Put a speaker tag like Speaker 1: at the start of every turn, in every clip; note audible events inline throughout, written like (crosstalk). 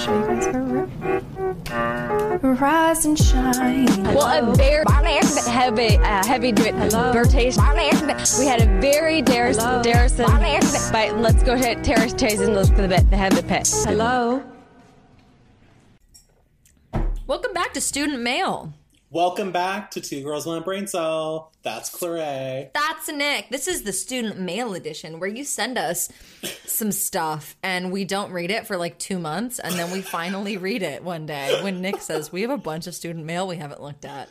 Speaker 1: show you guys her room. Rise and shine.
Speaker 2: Well, a very heavy, uh, heavy rotation. We had a very Darris, Darrison, but let's go ahead, Terrace Chase and look for the, bit the heavy pit.
Speaker 1: Hello.
Speaker 3: Welcome back to Student Mail.
Speaker 4: Welcome back to Two Girls One Brain Cell. That's Claire.
Speaker 3: That's Nick. This is the student mail edition where you send us some stuff and we don't read it for like two months and then we (laughs) finally read it one day when Nick says, We have a bunch of student mail we haven't looked at.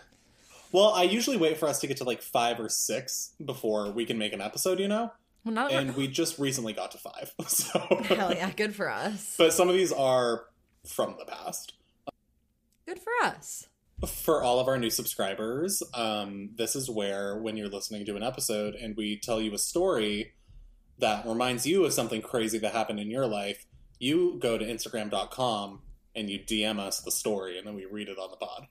Speaker 4: Well, I usually wait for us to get to like five or six before we can make an episode, you know?
Speaker 3: Well, not
Speaker 4: And (laughs) we just recently got to five. (laughs) So
Speaker 3: Hell yeah, good for us.
Speaker 4: But some of these are from the past.
Speaker 3: Good for us.
Speaker 4: For all of our new subscribers, um, this is where, when you're listening to an episode and we tell you a story that reminds you of something crazy that happened in your life, you go to Instagram.com and you DM us the story and then we read it on the pod.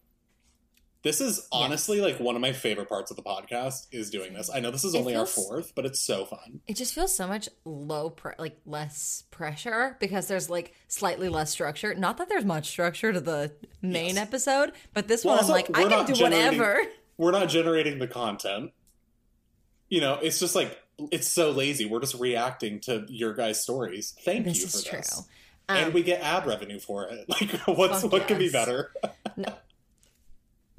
Speaker 4: This is honestly like one of my favorite parts of the podcast is doing this. I know this is
Speaker 3: It
Speaker 4: only our fourth, but it's so fun.
Speaker 3: It just feels so much low, pre- like less pressure because there's like slightly less structure. Not that there's much structure to the main
Speaker 4: Yes.
Speaker 3: episode, but this
Speaker 4: Well,
Speaker 3: one I'm like, I can do whatever.
Speaker 4: We're not generating the content. You know, it's just like it's so lazy. We're just reacting to your guys' stories. Thank
Speaker 3: This
Speaker 4: you for
Speaker 3: true. Um,
Speaker 4: and we get ad revenue for it. (laughs) Like, what's what could be
Speaker 3: yes.
Speaker 4: better? (laughs)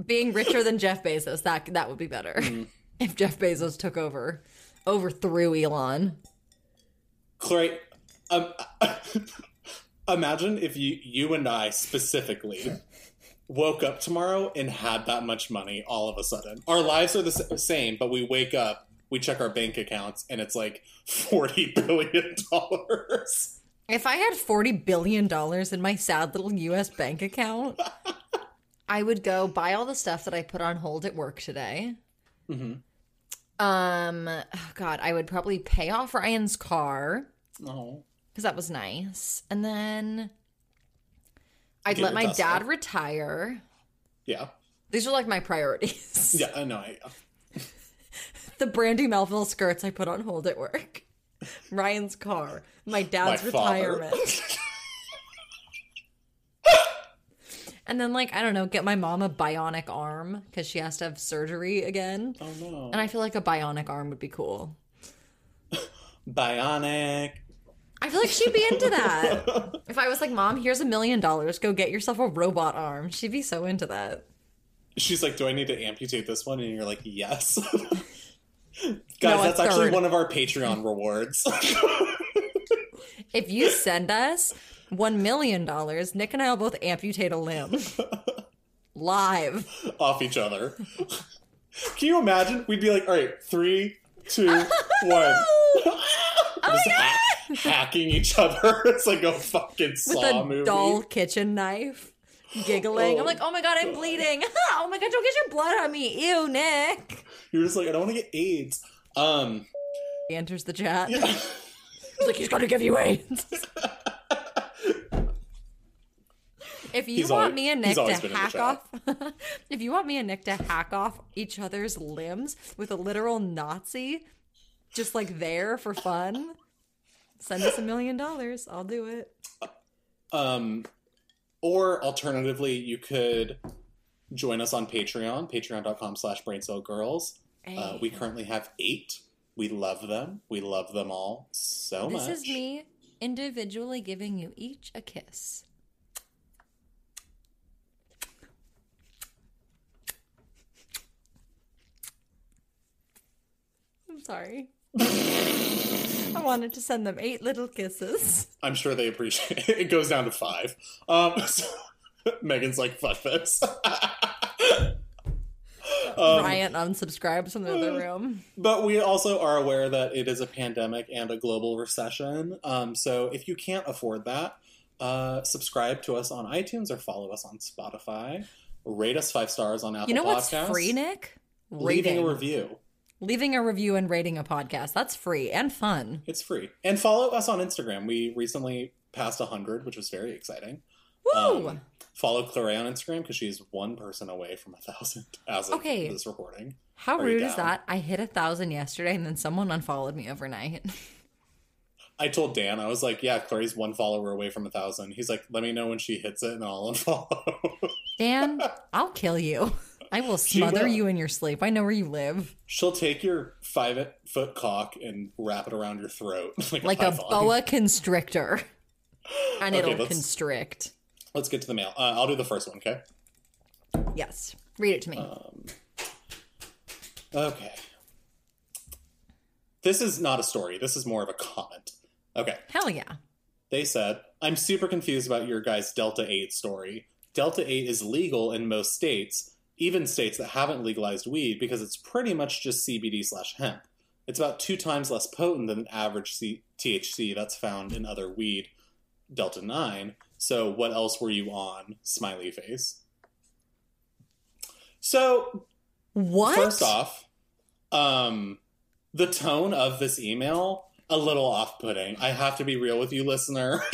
Speaker 3: being richer than Jeff Bezos, that that would be better.
Speaker 4: Mm-hmm. (laughs)
Speaker 3: If Jeff Bezos took over, overthrew Elon.
Speaker 4: Clary, um, (laughs) imagine if you you and I specifically woke up tomorrow and had that much money all of a sudden. Our lives are the same, but we wake up, we check our bank accounts, and it's like forty (laughs) billion dollars.
Speaker 3: If I had forty billion dollars in my sad little U.S. bank account, I would go buy all the stuff that I put on hold at work today.
Speaker 4: Mm-hmm.
Speaker 3: Um, oh God, I would probably pay off Ryan's car
Speaker 4: Oh,
Speaker 3: because that was nice, and then I'd
Speaker 4: Get
Speaker 3: let my dad retire.
Speaker 4: yeah,
Speaker 3: These are like my priorities. (laughs)
Speaker 4: yeah. I know. I, (laughs)
Speaker 3: the Brandy Melville skirts I put on hold at work. Ryan's car. My dad's
Speaker 4: My
Speaker 3: retirement. (laughs) and then, like, I don't know, get my mom a bionic arm because she has to have surgery again.
Speaker 4: oh no,
Speaker 3: And I feel like a bionic arm would be cool. (laughs)
Speaker 4: bionic.
Speaker 3: I feel like she'd be into that. (laughs) if I was like, Mom, here's a million dollars, go get yourself a robot arm. She'd be so into that.
Speaker 4: She's like, "Do I need to amputate this one?" And you're like, "Yes." (laughs) Guys,
Speaker 3: No,
Speaker 4: that's actually one of our Patreon rewards.
Speaker 3: If you send us $1 million, Nick and I will both amputate a limb. (laughs) Live.
Speaker 4: off each other. (laughs) Can you imagine? We'd be like, all right, three, two, (laughs) one.
Speaker 3: Oh
Speaker 4: Just hack- hacking each other. It's like a fucking
Speaker 3: with
Speaker 4: Saw
Speaker 3: a
Speaker 4: movie.
Speaker 3: dull kitchen knife, giggling. I'm
Speaker 4: Oh.
Speaker 3: like, oh my god, I'm bleeding. oh my god, don't get your blood on me. Ew, Nick.
Speaker 4: You're just like, I don't want to get AIDS. Um,
Speaker 3: He enters the chat. He's like, he's gonna give you AIDS. If you
Speaker 4: He's
Speaker 3: want
Speaker 4: always-
Speaker 3: me and Nick to
Speaker 4: been in the
Speaker 3: hack off, (laughs) if you want me and Nick to hack off each other's limbs with a literal Nazi, just like there for fun, send us a million dollars. I'll do it.
Speaker 4: um, or alternatively, you could join us on Patreon, patreon.com slash braincellgirls. Uh, we currently have eight. We love them. We love them all so
Speaker 3: This
Speaker 4: much.
Speaker 3: is me individually giving you each a kiss. Sorry. (laughs) I wanted to send them eight little kisses.
Speaker 4: I'm sure they appreciate it. It goes down to five. Um, (laughs) so Megan's like, fuck this. (laughs) Um,
Speaker 3: Ryan unsubscribes from the other room.
Speaker 4: But we also are aware that it is a pandemic and a global recession. Um, so if you can't afford that, uh, subscribe to us on iTunes or follow us on Spotify. Rate us five stars on Apple
Speaker 3: You know what's free, Nick?
Speaker 4: Leaving
Speaker 3: Rating.
Speaker 4: a review.
Speaker 3: Leaving a review and rating a podcast. That's free and fun.
Speaker 4: It's free. And follow us on Instagram. We recently passed 100, which was very exciting.
Speaker 3: Woo!
Speaker 4: Um, follow Claire on Instagram because she's one person away from a thousand (laughs) as of
Speaker 3: Okay.
Speaker 4: this recording.
Speaker 3: How
Speaker 4: Are
Speaker 3: rude is that? I hit a thousand yesterday and then someone unfollowed me overnight. (laughs)
Speaker 4: I told Dan, I was like, yeah, Clary's one follower away from a thousand. He's like, let me know when she hits it and I'll (laughs) unfollow.
Speaker 2: Dan, I'll kill you. I will smother
Speaker 4: will.
Speaker 2: you in your sleep. I know where you live.
Speaker 4: She'll take your five foot cock and wrap it around your throat. (laughs) like
Speaker 2: Like a
Speaker 4: python.
Speaker 2: boa constrictor. And
Speaker 4: Okay,
Speaker 2: it'll
Speaker 4: let's-
Speaker 2: constrict.
Speaker 4: Let's get to the mail. Uh, I'll do the first one, okay?
Speaker 2: Yes. Read it to me.
Speaker 4: Uh, Okay. This is not a story. This is more of a comment. Okay.
Speaker 2: Hell yeah.
Speaker 4: They said, I'm super confused about your guys' Delta 8 story. Delta 8 is legal in most states, even states that haven't legalized weed, because it's pretty much just CBD slash hemp. It's about two times less potent than the average C- THC that's found in other weed, Delta 9. So, what else were you on? Smiley face. So,
Speaker 2: What?
Speaker 4: First off, um, the tone of this email a little off-putting. I have to be real with you, listener. (laughs)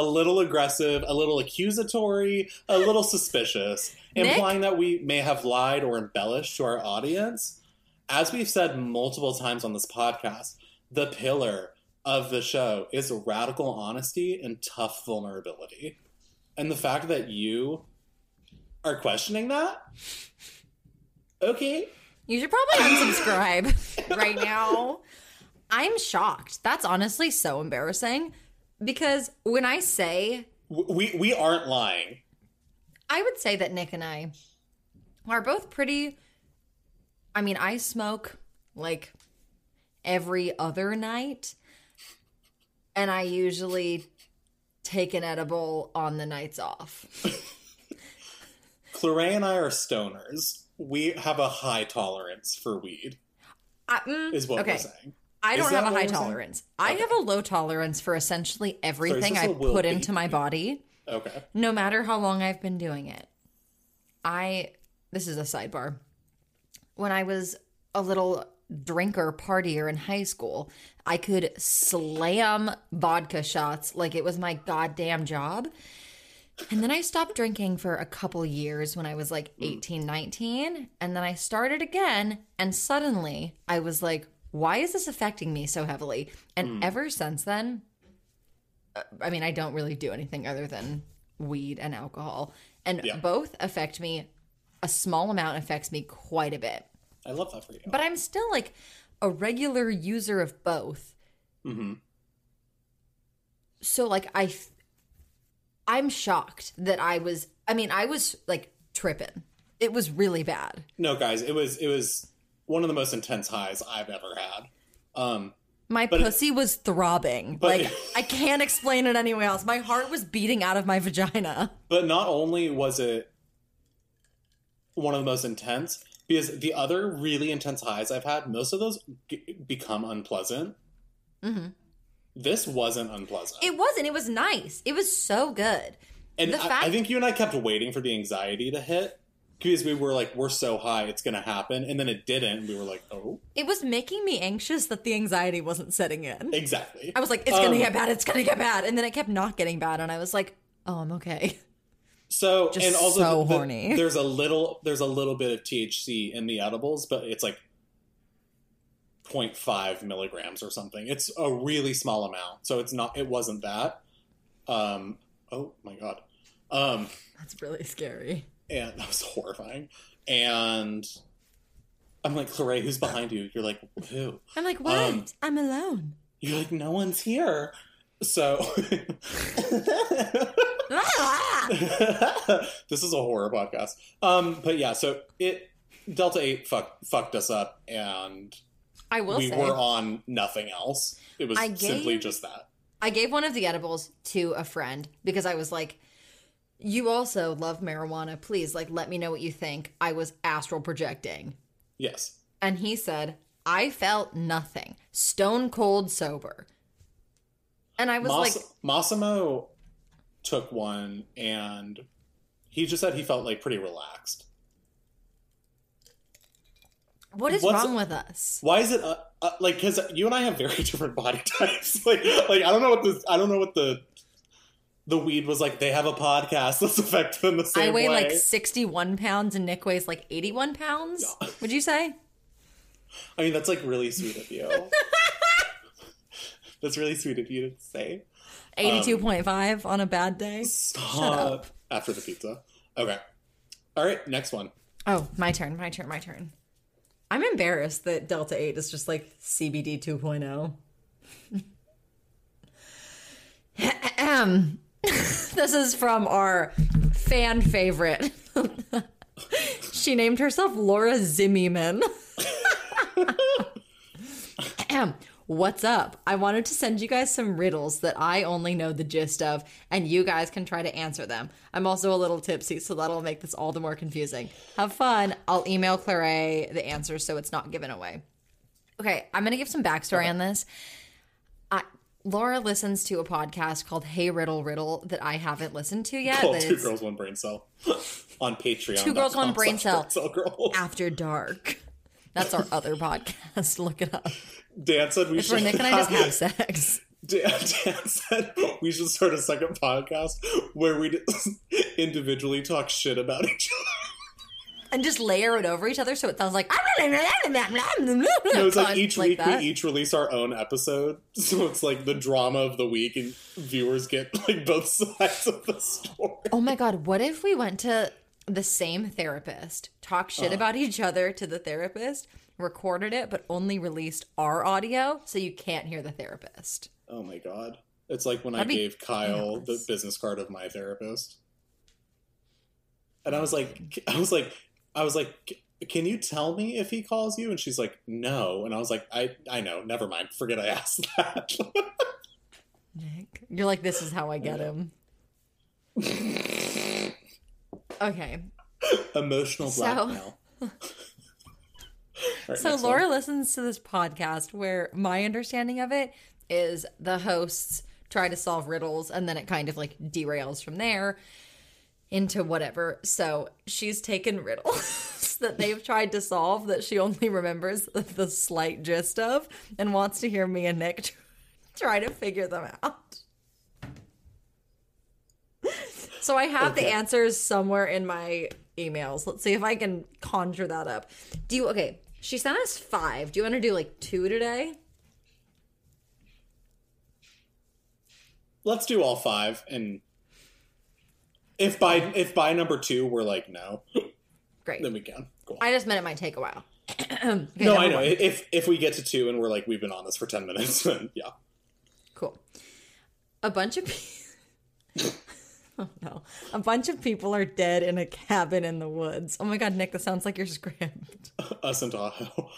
Speaker 4: a little aggressive, a little accusatory, a little suspicious, (laughs)
Speaker 2: Nick?
Speaker 4: implying that we may have lied or embellished to our audience. As we've said multiple times on this podcast, the pillar of the show is radical honesty and tough vulnerability. And the fact that you are questioning that Okay.
Speaker 2: You should probably unsubscribe (laughs) right now. I'm shocked. That's honestly so embarrassing because when I say,
Speaker 4: We we aren't lying.
Speaker 2: I would say that Nick and I are both pretty. I mean, I smoke like every other night, and I usually take an edible on the nights off. (laughs)
Speaker 4: Clare and I are stoners. We have a high tolerance for weed,
Speaker 2: I, mm,
Speaker 4: is what
Speaker 2: okay.
Speaker 4: we're saying.
Speaker 2: I don't have a high tolerance. I have a low tolerance for essentially everything
Speaker 4: this
Speaker 2: I put
Speaker 4: be?
Speaker 2: into my body.
Speaker 4: Okay.
Speaker 2: no matter how long I've been doing it. I this is a sidebar. When I was a little drinker partier in high school, I could slam vodka shots like it was my goddamn job. And then I stopped drinking for a couple years when I was like 18, 19. And then I started again. And suddenly I was like, why is this affecting me so heavily? And ever since then, uh, I mean, I don't really do anything other than weed and alcohol. And
Speaker 4: Yeah.
Speaker 2: both affect me, a small amount affects me quite a bit.
Speaker 4: I love that for you.
Speaker 2: But I'm still like a regular user of both.
Speaker 4: Mm-hmm.
Speaker 2: so like i f- i'm shocked that i was i mean i was like tripping it was really bad
Speaker 4: No, guys, it was it was one of the most intense highs I've ever had. Um,
Speaker 2: my pussy was throbbing
Speaker 4: but-
Speaker 2: like i can't explain it anywhere else my heart was beating out of my vagina
Speaker 4: but not only was it one of the most intense, because the other really intense highs I've had, most of those g- become unpleasant.
Speaker 2: Mm-hmm.
Speaker 4: This wasn't unpleasant.
Speaker 2: it wasn't it was nice it was so good
Speaker 4: And
Speaker 2: The
Speaker 4: I,
Speaker 2: fact-
Speaker 4: I think you and I kept waiting for the anxiety to hit because we were like, we're so high, it's going to happen. And then it didn't. And we were like, oh,
Speaker 2: it was making me anxious that the anxiety wasn't setting in
Speaker 4: exactly.
Speaker 2: i was like it's gonna
Speaker 4: Um,
Speaker 2: get bad it's gonna get bad and then it kept not getting bad and i was like oh i'm okay
Speaker 4: So,
Speaker 2: Just
Speaker 4: and also,
Speaker 2: so
Speaker 4: the- the- there's a little, there's a little bit of THC in the edibles, but it's like 0.5 milligrams or something. It's a really small amount. So it's not, it wasn't that. Um, oh my God. Um,
Speaker 2: that's really scary
Speaker 4: and (laughs) that was horrifying. And I'm like, Clare, who's behind you? You're like, who?
Speaker 2: i'm like what
Speaker 4: Um,
Speaker 2: i'm alone
Speaker 4: You're like, no one's here. So (laughs) (laughs) this is a horror podcast. Um, but yeah, so it Delta Eight fuck, fucked us up, and
Speaker 2: i will
Speaker 4: we
Speaker 2: say
Speaker 4: were on nothing else. It was
Speaker 2: I
Speaker 4: simply just that.
Speaker 2: I gave one of the edibles to a friend because I was like, you also love marijuana. Please, like, let me know what you think. I was astral projecting.
Speaker 4: Yes.
Speaker 2: And he said, I felt nothing. Stone cold sober. And I was
Speaker 4: Mas-
Speaker 2: like,
Speaker 4: Massimo took one, and he just said he felt like pretty relaxed.
Speaker 2: what is
Speaker 4: what's-
Speaker 2: wrong with us?
Speaker 4: Why is it uh, uh, like? Because you and I have very (laughs) different body types. like, like I don't know what this. I don't know what the the weed was like. They have a podcast that's affected them the same way.
Speaker 2: I weigh
Speaker 4: way.
Speaker 2: like 61 pounds and Nick weighs like 81 pounds. (laughs) Would you say?
Speaker 4: I mean, that's like really sweet of you. (laughs) That's really sweet of you to say.
Speaker 2: 82.5 um, on a bad day.
Speaker 4: Stop. After the pizza. Okay. All right, next one.
Speaker 2: Oh, my turn, my turn, my turn. I'm embarrassed that Delta 8 is just like CBD 2.0. (laughs) (laughs) This is from our fan favorite. (laughs) she named herself Laura Zimmerman. Ahem. (laughs) What's up? I wanted to send you guys some riddles that I only know the gist of, and you guys can try to answer them. I'm also a little tipsy, so that'll make this all the more confusing. Have fun. I'll email Claire the answers so it's not given away. Okay, I'm gonna give some backstory on this. I, Laura listens to a podcast called Hey Riddle Riddle that I haven't listened to yet.
Speaker 4: Called Two Girls, One Brain Cell (laughs) on Patreon.
Speaker 2: Two Girls, One Brain Cell. After Dark. That's our other podcast. (laughs) Look it up.
Speaker 4: Dan said we
Speaker 2: It's
Speaker 4: should.
Speaker 2: where Nick and I just have (laughs) sex.
Speaker 4: Dan, Dan said we should start a second podcast where we individually talk shit about each
Speaker 2: and just layer it over each other so it sounds like
Speaker 4: other. (laughs) No, it's like each week
Speaker 2: that.
Speaker 4: we each release our own episode, (laughs) so it's like the drama of the week, and viewers get like both (laughs) sides of the story.
Speaker 2: Oh my god, what if we went to the same therapist, talk shit about each other to the therapist, recorded it, but only released our audio so you can't hear the therapist?
Speaker 4: Oh my god. It's like when
Speaker 2: That'd
Speaker 4: I gave Kyle the business card of my therapist. And I was like I was like I was like can you tell me if he calls you? And she's like, "No." And I was like, "I I know. Never mind. Forget I (laughs) asked that."
Speaker 2: Nick, you're like, this is how I get him. okay,
Speaker 4: Emotional
Speaker 2: So-
Speaker 4: blackmail. (laughs)
Speaker 2: So Laura
Speaker 4: one.
Speaker 2: listens to this podcast where my understanding of it is the hosts try to solve riddles and then it kind of like derails from there into whatever. So she's taken riddles (laughs) that they've tried to solve that she only remembers the slight gist of and wants to hear me and Nick (laughs) try to figure them out. So I have the answers somewhere in my emails. Let's see if I can conjure that up. Do you okay? She sent us five. Do you want to do like two today?
Speaker 4: Let's do all five and if by if by number 2 we're like no, (gasps)
Speaker 2: Great.
Speaker 4: then we can. Cool.
Speaker 2: I just meant it might take a while. (clears throat) Okay,
Speaker 4: no, I know.
Speaker 2: one.
Speaker 4: If if we get to 2 and we're like we've been on this for 10 minutes, (laughs) then yeah.
Speaker 2: Cool. A bunch of people. (laughs) oh no! A bunch of people are dead in a cabin in the woods. Oh my god, Nick, that sounds like your script. (laughs)
Speaker 4: Us and Tahoe.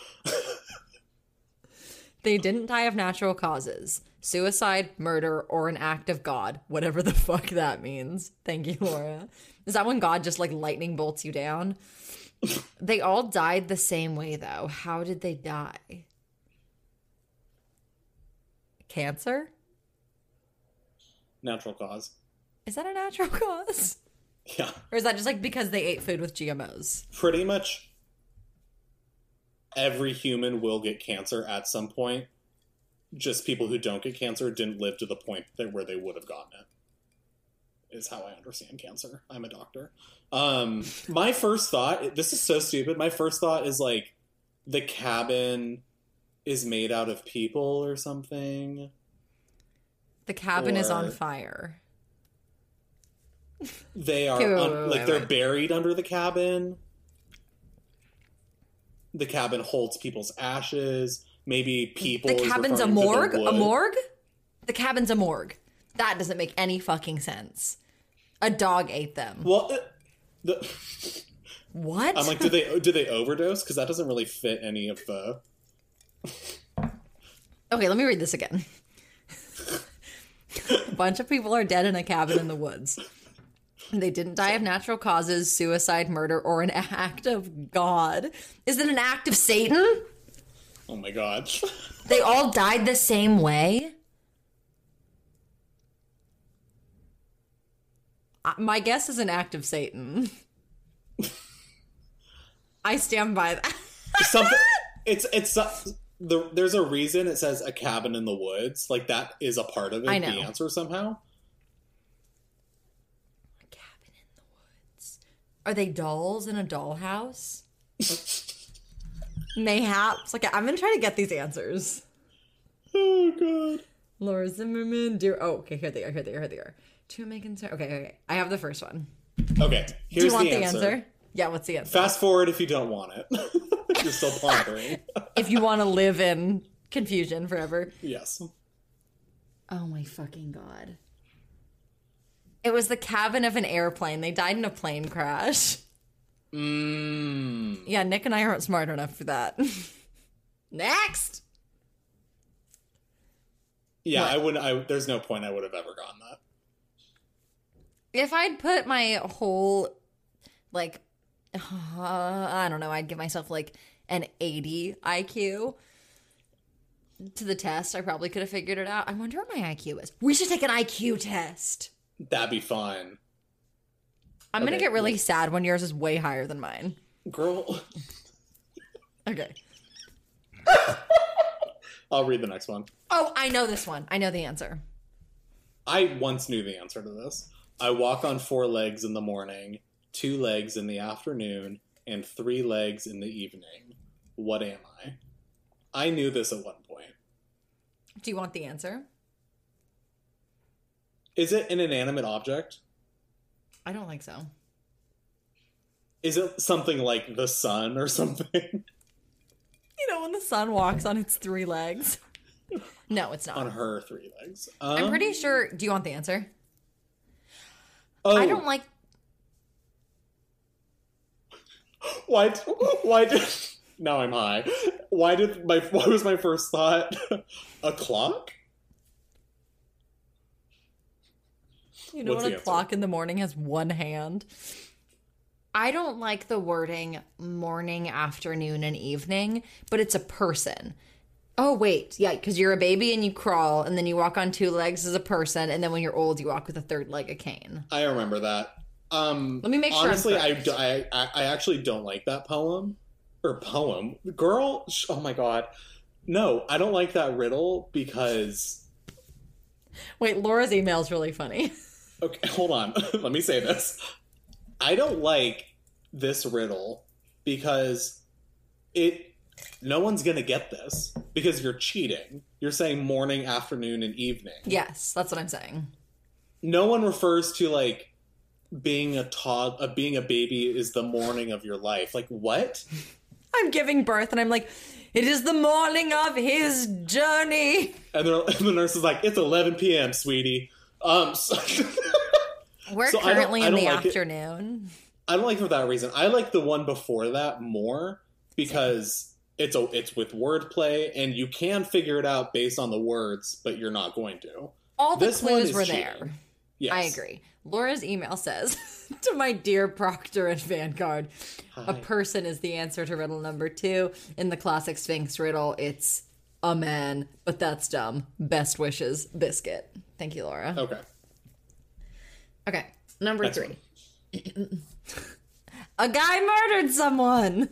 Speaker 2: They didn't die of natural causes. Suicide, murder, or an act of God. Whatever the (laughs) fuck that means. Thank you, Laura. Is that when God just like lightning bolts you down? they all died the same way though. How did they die? Cancer?
Speaker 4: Natural cause.
Speaker 2: Is that a natural (laughs) cause?
Speaker 4: Yeah.
Speaker 2: Or is that just like because they ate food with GMOs?
Speaker 4: pretty much every human will get cancer at some point. Just people who don't get cancer didn't live to the point that where they would have gotten it. Is how I understand cancer. I'm a doctor. Um, (laughs) my first thought, this is so stupid. My first thought is like the cabin is made out of people or something.
Speaker 2: The cabin is on fire.
Speaker 4: They are
Speaker 2: wait,
Speaker 4: un-
Speaker 2: wait, wait,
Speaker 4: like they're buried under the cabin. The cabin holds people's ashes. Maybe people.
Speaker 2: The cabin's a
Speaker 4: referring to the
Speaker 2: morgue? A morgue? The cabin's a morgue. That doesn't make any fucking sense. A dog ate them.
Speaker 4: Well, uh, the,
Speaker 2: What?
Speaker 4: I'm like, did they did they overdose? Because that doesn't really fit any of the.
Speaker 2: Okay, let me read this again. (laughs) a bunch of people are dead in a cabin in the woods. They didn't die of natural causes, suicide, murder, or an act of God. Is it an act of Satan?
Speaker 4: Oh my god! (laughs)
Speaker 2: They all died the same way? Uh, My guess is an act of Satan. (laughs) I stand by that.
Speaker 4: Something. (laughs) It's it's the, there's a reason it says a cabin in the woods. Like that is a part of it.
Speaker 2: I know.
Speaker 4: The answer somehow.
Speaker 2: cabin in the woods. Are they dolls in a dollhouse? (laughs) Mayhaps. Okay, I'm gonna try to get these answers.
Speaker 4: Oh god.
Speaker 2: Laura Zimmerman, dear. Oh, okay, here they are. Here they are. Here they are. Two make concern. Okay, okay. I have the first one.
Speaker 4: Okay, here's
Speaker 2: Do you want
Speaker 4: the,
Speaker 2: the
Speaker 4: answer.
Speaker 2: answer? Yeah, what's the answer?
Speaker 4: Fast forward if you don't want it. (laughs) You're still pondering. (laughs)
Speaker 2: if you want to live in confusion forever.
Speaker 4: yes.
Speaker 2: Oh my fucking god. It was the cabin of an airplane. They died in a plane crash.
Speaker 4: Mm.
Speaker 2: Yeah, Nick and I aren't smart enough for that. (laughs) Next.
Speaker 4: Yeah,
Speaker 2: What?
Speaker 4: I wouldn't. I there's no point I would have ever gone that.
Speaker 2: If I'd put my whole, like, uh, (sighs) I don't know, I'd give myself like an 80 IQ to the test. I probably could have figured it out. I wonder what my IQ is. We should take an IQ test.
Speaker 4: That'd be fine,
Speaker 2: I'm going to get really sad when yours is way higher than mine.
Speaker 4: girl. (laughs)
Speaker 2: Okay. (laughs)
Speaker 4: I'll read the next one.
Speaker 2: Oh, I know this one. I know the answer.
Speaker 4: I once knew the answer to this. I walk on four legs in the morning, two legs in the afternoon, and three legs in the evening. What am I? I knew this at one point.
Speaker 2: Do you want the answer?
Speaker 4: Is it an inanimate object?
Speaker 2: I don't think so.
Speaker 4: Is it something like the sun or something? (laughs)
Speaker 2: You know, when the sun walks on its three legs. No, it's not.
Speaker 4: on her three legs.
Speaker 2: I'm
Speaker 4: Um,
Speaker 2: pretty sure. Do you want the answer?
Speaker 4: Oh,
Speaker 2: I don't like. (gasps)
Speaker 4: Why? d- (laughs) Why did? (laughs) Now I'm high. Why did my? What was my first thought? A clock?
Speaker 2: You know
Speaker 4: What's
Speaker 2: when
Speaker 4: the
Speaker 2: a clock in the morning has one hand? I don't like the wording morning, afternoon, and evening, but it's a person. Oh, wait. Yeah, because you're a baby and you crawl, and then you walk on two legs as a person, and then when you're old, you walk with a third leg, a cane.
Speaker 4: I remember that. Um,
Speaker 2: Let me make sure
Speaker 4: Honestly, I,
Speaker 2: correct.
Speaker 4: I I I actually don't like that poem or poem. Girl, sh- oh my god, no, I don't like that riddle because.
Speaker 2: Wait, Laura's email is really funny. (laughs)
Speaker 4: Okay, (laughs) hold on. (laughs) Let me say this. I don't like this riddle because it no one's going to get this because you're cheating. You're saying morning, afternoon and evening.
Speaker 2: yes, that's what I'm saying.
Speaker 4: No one refers to like being a tod uh, being a baby is the morning of your life. Like what? (laughs)
Speaker 2: I'm giving birth, and I'm like, it is the morning of his journey.
Speaker 4: And, and the nurse is like, "It's 11 p.m., sweetie." Um, (laughs) so-
Speaker 2: We're
Speaker 4: So I don't-
Speaker 2: currently in the
Speaker 4: like it.
Speaker 2: afternoon.
Speaker 4: I don't like it for that reason. I like the one before that more because it's a it's with wordplay and you can figure it out based on the words, but you're not going to.
Speaker 2: All the
Speaker 4: This
Speaker 2: clues were
Speaker 4: cheating.
Speaker 2: there.
Speaker 4: Yes.
Speaker 2: I agree. Laura's email says (laughs) to my dear Proctor and Vanguard, a person is the answer to riddle number two. In the classic Sphinx riddle, it's a man, but that's dumb. Best wishes, Biscuit. Thank you, Laura.
Speaker 4: Okay.
Speaker 2: Okay, number three. a guy murdered someone.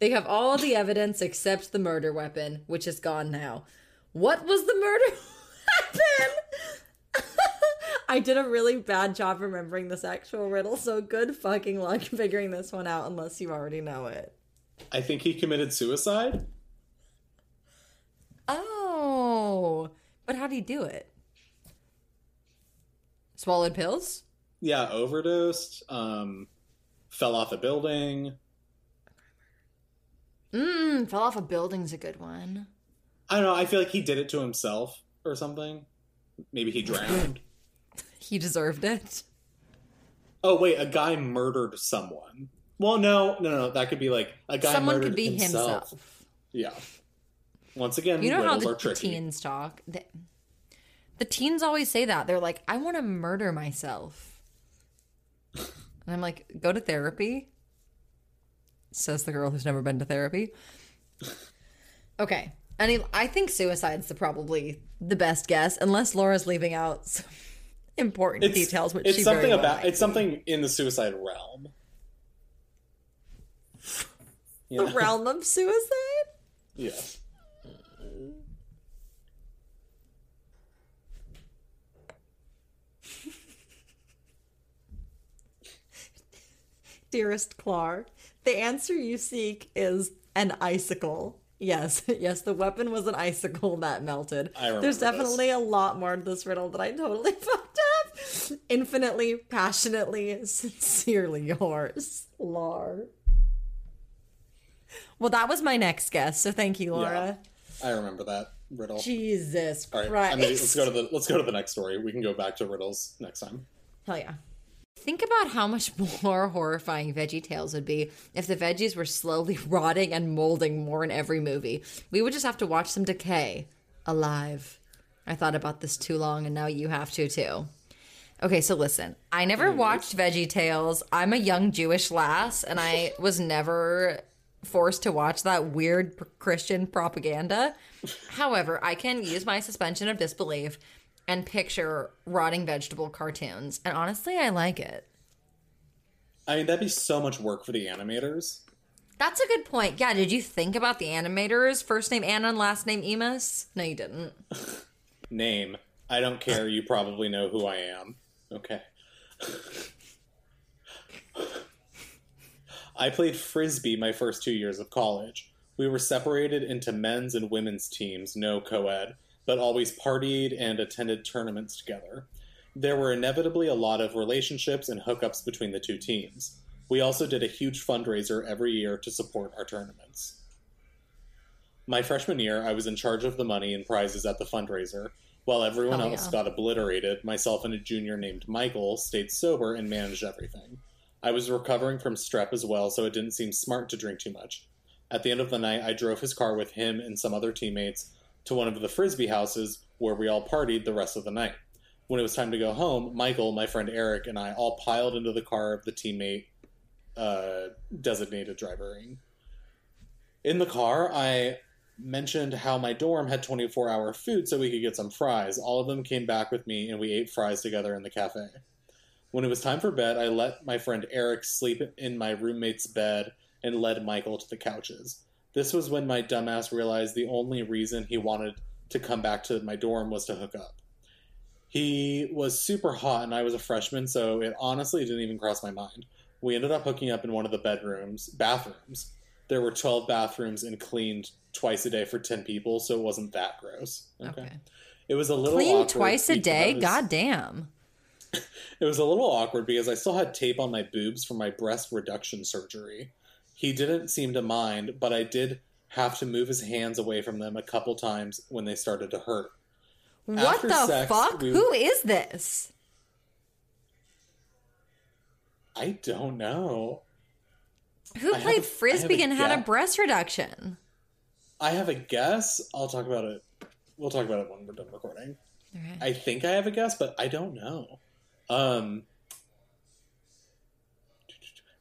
Speaker 2: They have all the evidence except the murder weapon, which is gone now. What was the murder (laughs) weapon? I did a really bad job remembering this actual riddle, so good fucking luck (laughs) figuring this one out unless you already know it.
Speaker 4: I think he committed suicide.
Speaker 2: Oh, but how do you do it? Swallowed pills?
Speaker 4: Yeah, overdosed. Um, fell off a building.
Speaker 2: Mmm, fell off a building's a good one.
Speaker 4: I don't know. I feel like he did it to himself or something. Maybe he drowned. (laughs)
Speaker 2: He deserved it.
Speaker 4: oh wait, a guy murdered someone. Well, no, no, no. That could be like a guy
Speaker 2: Someone
Speaker 4: murdered
Speaker 2: could be
Speaker 4: himself.
Speaker 2: himself.
Speaker 4: Yeah. Once again,
Speaker 2: You know how the, the teens talk? The, the teens always say that. They're like, I want to murder myself. And I'm like, go to therapy, says the girl who's never been to therapy. Okay. Any, I think suicide's the probably the best guess, unless Laura's leaving out some (laughs) important
Speaker 4: It's,
Speaker 2: details, which
Speaker 4: it's
Speaker 2: she
Speaker 4: something
Speaker 2: well
Speaker 4: about it's something in the suicide realm. Yeah.
Speaker 2: the realm of suicide.
Speaker 4: yeah.
Speaker 2: Dearest Clar, the answer you seek is an icicle. Yes, (laughs) yes, the weapon was an icicle that melted.
Speaker 4: I remember
Speaker 2: There's
Speaker 4: this.
Speaker 2: definitely a lot more to this riddle that I totally (laughs) fucked up. Infinitely, passionately, sincerely yours, Lar. Well, that was my next guess, so thank you, Laura.
Speaker 4: I remember that riddle.
Speaker 2: Jesus
Speaker 4: All right,
Speaker 2: Christ.
Speaker 4: I mean, let's go to the let's go to the next story. We can go back to riddles next time.
Speaker 2: Hell yeah. Think about how much (laughs) more horrifying Veggie Tales would be if the veggies were slowly (laughs) rotting and molding more in every movie. We would just have to watch them decay alive. I thought about this too long, and now you have to too. Okay, so listen, I never watched Veggie Tales. I'm a young Jewish lass, and I (laughs) was never forced to watch that weird Christian propaganda. However, I can use my suspension of disbelief and picture rotting vegetable cartoons, and honestly, I like it.
Speaker 4: I mean, that'd be so much work for the animators.
Speaker 2: That's a good point. Yeah, did you think about the animators? First name Anna and last name Emus? No, you didn't. (laughs)
Speaker 4: Name. I don't care. You probably know who I am. Okay. (laughs) I played frisbee my first two years of college. We were separated into men's and women's teams, no co ed, but always partied and attended tournaments together. There were inevitably a lot of relationships and hookups between the two teams. We also did a huge fundraiser every year to support our tournaments. My freshman year, I was in charge of the money and prizes at the fundraiser, while everyone
Speaker 2: Hell
Speaker 4: else
Speaker 2: yeah.
Speaker 4: got obliterated. Myself and a junior named Michael stayed sober and managed everything. I was recovering from strep as well, so it didn't seem smart to drink too much. At the end of the night, I drove his car with him and some other teammates to one of the frisbee houses where we all partied the rest of the night. When it was time to go home, Michael, my friend Eric, and I all piled into the car of the teammate uh, designated drivering. In the car, I mentioned how my dorm had 24 hour food so we could get some fries. All of them came back with me, and we ate fries together in the cafe. When it was time for bed, I let my friend Eric sleep in my roommate's bed and led Michael to the couches. This was when my dumbass realized the only reason he wanted to come back to my dorm was to hook up. He was super hot, and I was a freshman, so it honestly didn't even cross my mind. We ended up hooking up in one of the bedrooms, bathrooms. There were 12 bathrooms and cleaned twice a day for 10 people, so it wasn't that gross.
Speaker 2: Okay.
Speaker 4: It was a little
Speaker 2: Clean
Speaker 4: awkward
Speaker 2: twice a day? (laughs) God damn.
Speaker 4: it was a little awkward because I still had tape on my boobs from my breast reduction surgery. He didn't seem to mind, but I did have to move his hands away from them a couple times when they started to hurt.
Speaker 2: What
Speaker 4: After
Speaker 2: the
Speaker 4: sex,
Speaker 2: fuck?
Speaker 4: we-
Speaker 2: Who is this?
Speaker 4: I don't know.
Speaker 2: Who
Speaker 4: I
Speaker 2: played
Speaker 4: a-
Speaker 2: frisbee and had a breast reduction?
Speaker 4: I have a guess. I'll talk about it. We'll talk about it when we're done recording.
Speaker 2: Alright.
Speaker 4: I think I have a guess, but I don't know. Um,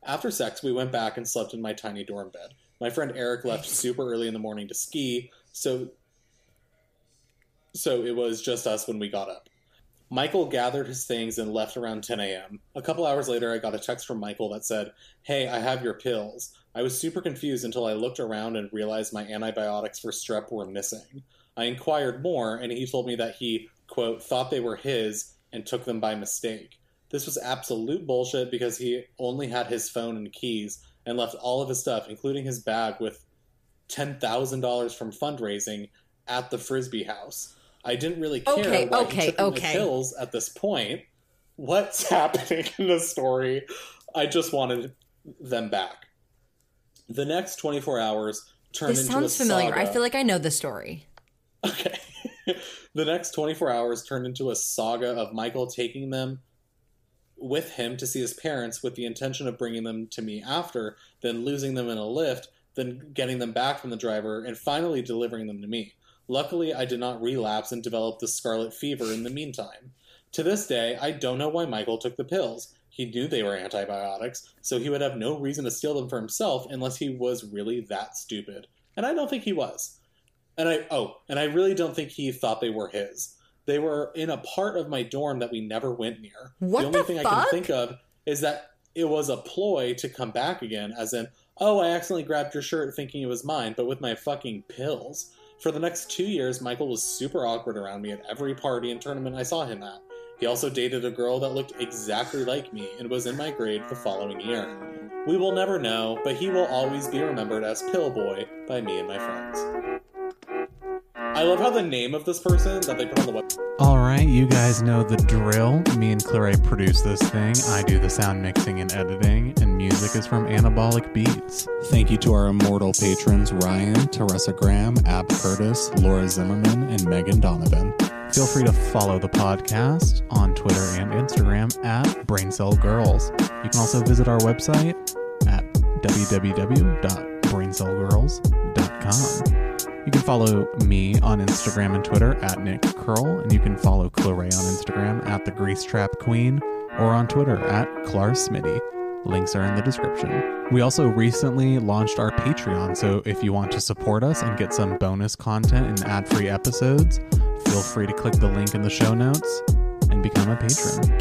Speaker 4: after sex, we went back and slept in my tiny dorm bed. My friend Eric left super early in the morning to ski, so so it was just us when we got up. Michael gathered his things and left around 10 a.m. A couple hours later, I got a text from Michael that said, Hey, I have your pills. I was super confused until I looked around and realized my antibiotics for strep were missing. I inquired more, and he told me that he, quote, thought they were his and took them by mistake. This was absolute bullshit because he only had his phone and keys and left all of his stuff, including his bag with $10,000 from fundraising, at the Frisbee house. I didn't really care
Speaker 2: Okay,
Speaker 4: why
Speaker 2: okay,
Speaker 4: he took
Speaker 2: okay.
Speaker 4: pills at this point. What's (laughs) happening in the story? I just wanted them back. The next 24 hours turned
Speaker 2: This
Speaker 4: into a
Speaker 2: sounds familiar. I feel like I know the story.
Speaker 4: Okay. (laughs) the next 24 hours turned into a saga of Michael taking them with him to see his parents with the intention of bringing them to me after, then losing them in a lift, then getting them back from the driver, and finally delivering them to me. Luckily, I did not relapse and develop the scarlet fever in the meantime. To this day, I don't know why Michael took the pills. He knew they were antibiotics, so he would have no reason to steal them for himself unless he was really that stupid. And I don't think he was. And I oh, and I really don't think he thought they were his. They were in a part of my dorm that we never went near.
Speaker 2: What
Speaker 4: the only
Speaker 2: the
Speaker 4: thing I can think of is that it was a ploy to come back again, as in, oh, I accidentally grabbed your shirt thinking it was mine, but with my fucking pills. For the next two years, Michael was super awkward around me at every party and tournament I saw him at. He also dated a girl that looked exactly like me and was in my grade the following year.
Speaker 5: We will never know, but he will always be remembered as Pillboy by me and my friends. I love how the name of this person that they put on the web.
Speaker 4: All right, you guys know the drill. Me and Claire produce this thing. I do the sound mixing and editing, and music is from Anabolic Beats.
Speaker 5: Thank you to our immortal patrons Ryan, Teresa Graham, Ab Curtis, Laura Zimmerman, and Megan Donovan.
Speaker 4: Feel free to follow the podcast on Twitter and Instagram at Brain Cell Girls. You can also visit our website at www.braincellgirls.com. You can follow me on Instagram and Twitter at Nick Curl, and you can follow Chloe on Instagram at the Grease Trap Queen or on Twitter at Clar Smitty. Links are in the description. We also recently launched our Patreon, so if you want to support us and get some bonus content and ad free episodes, feel free to click the link in the show notes and become a patron.